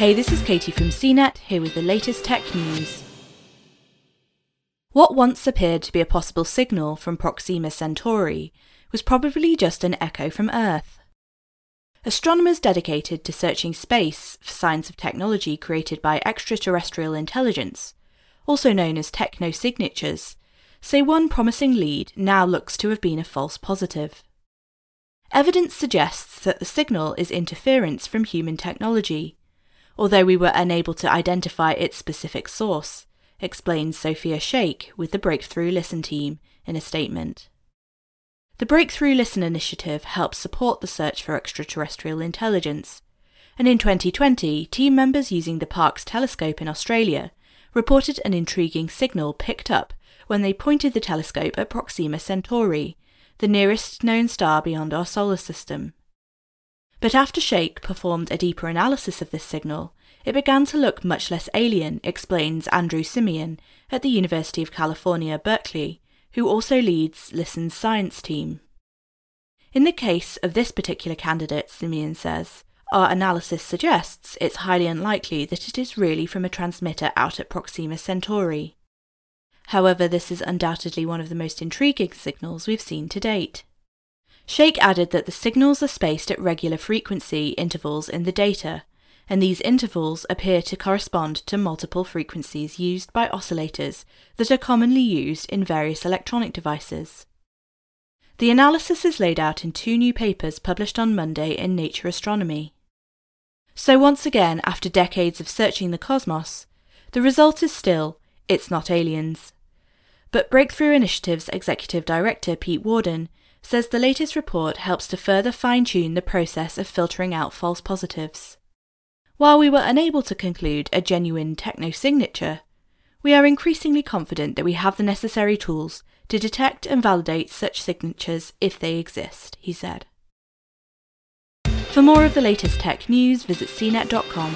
Hey, this is Katie from CNET, here with the latest tech news. What once appeared to be a possible signal from Proxima Centauri was probably just an echo from Earth. Astronomers dedicated to searching space for signs of technology created by extraterrestrial intelligence, also known as technosignatures, say one promising lead now looks to have been a false positive. Evidence suggests that the signal is interference from human technology, although we were unable to identify its specific source, explains Sophia Sheikh with the Breakthrough Listen team in a statement. The Breakthrough Listen initiative helps support the search for extraterrestrial intelligence, and in 2020, team members using the Parkes telescope in Australia reported an intriguing signal picked up when they pointed the telescope at Proxima Centauri, the nearest known star beyond our solar system. But after Sheikh performed a deeper analysis of this signal, it began to look much less alien, explains Andrew Siemion at the University of California, Berkeley, who also leads Listen's science team. In the case of this particular candidate, Siemion says, our analysis suggests it's highly unlikely that it is really from a transmitter out at Proxima Centauri. However, this is undoubtedly one of the most intriguing signals we've seen to date. Sheikh added that the signals are spaced at regular frequency intervals in the data, and these intervals appear to correspond to multiple frequencies used by oscillators that are commonly used in various electronic devices. The analysis is laid out in two new papers published on Monday in Nature Astronomy. So, once again, after decades of searching the cosmos, the result is still it's not aliens. But Breakthrough Initiative's Executive Director Pete Worden says the latest report helps to further fine tune the process of filtering out false positives. While we were unable to conclude a genuine techno signature, we are increasingly confident that we have the necessary tools to detect and validate such signatures if they exist, he said. For more of the latest tech news, visit cnet.com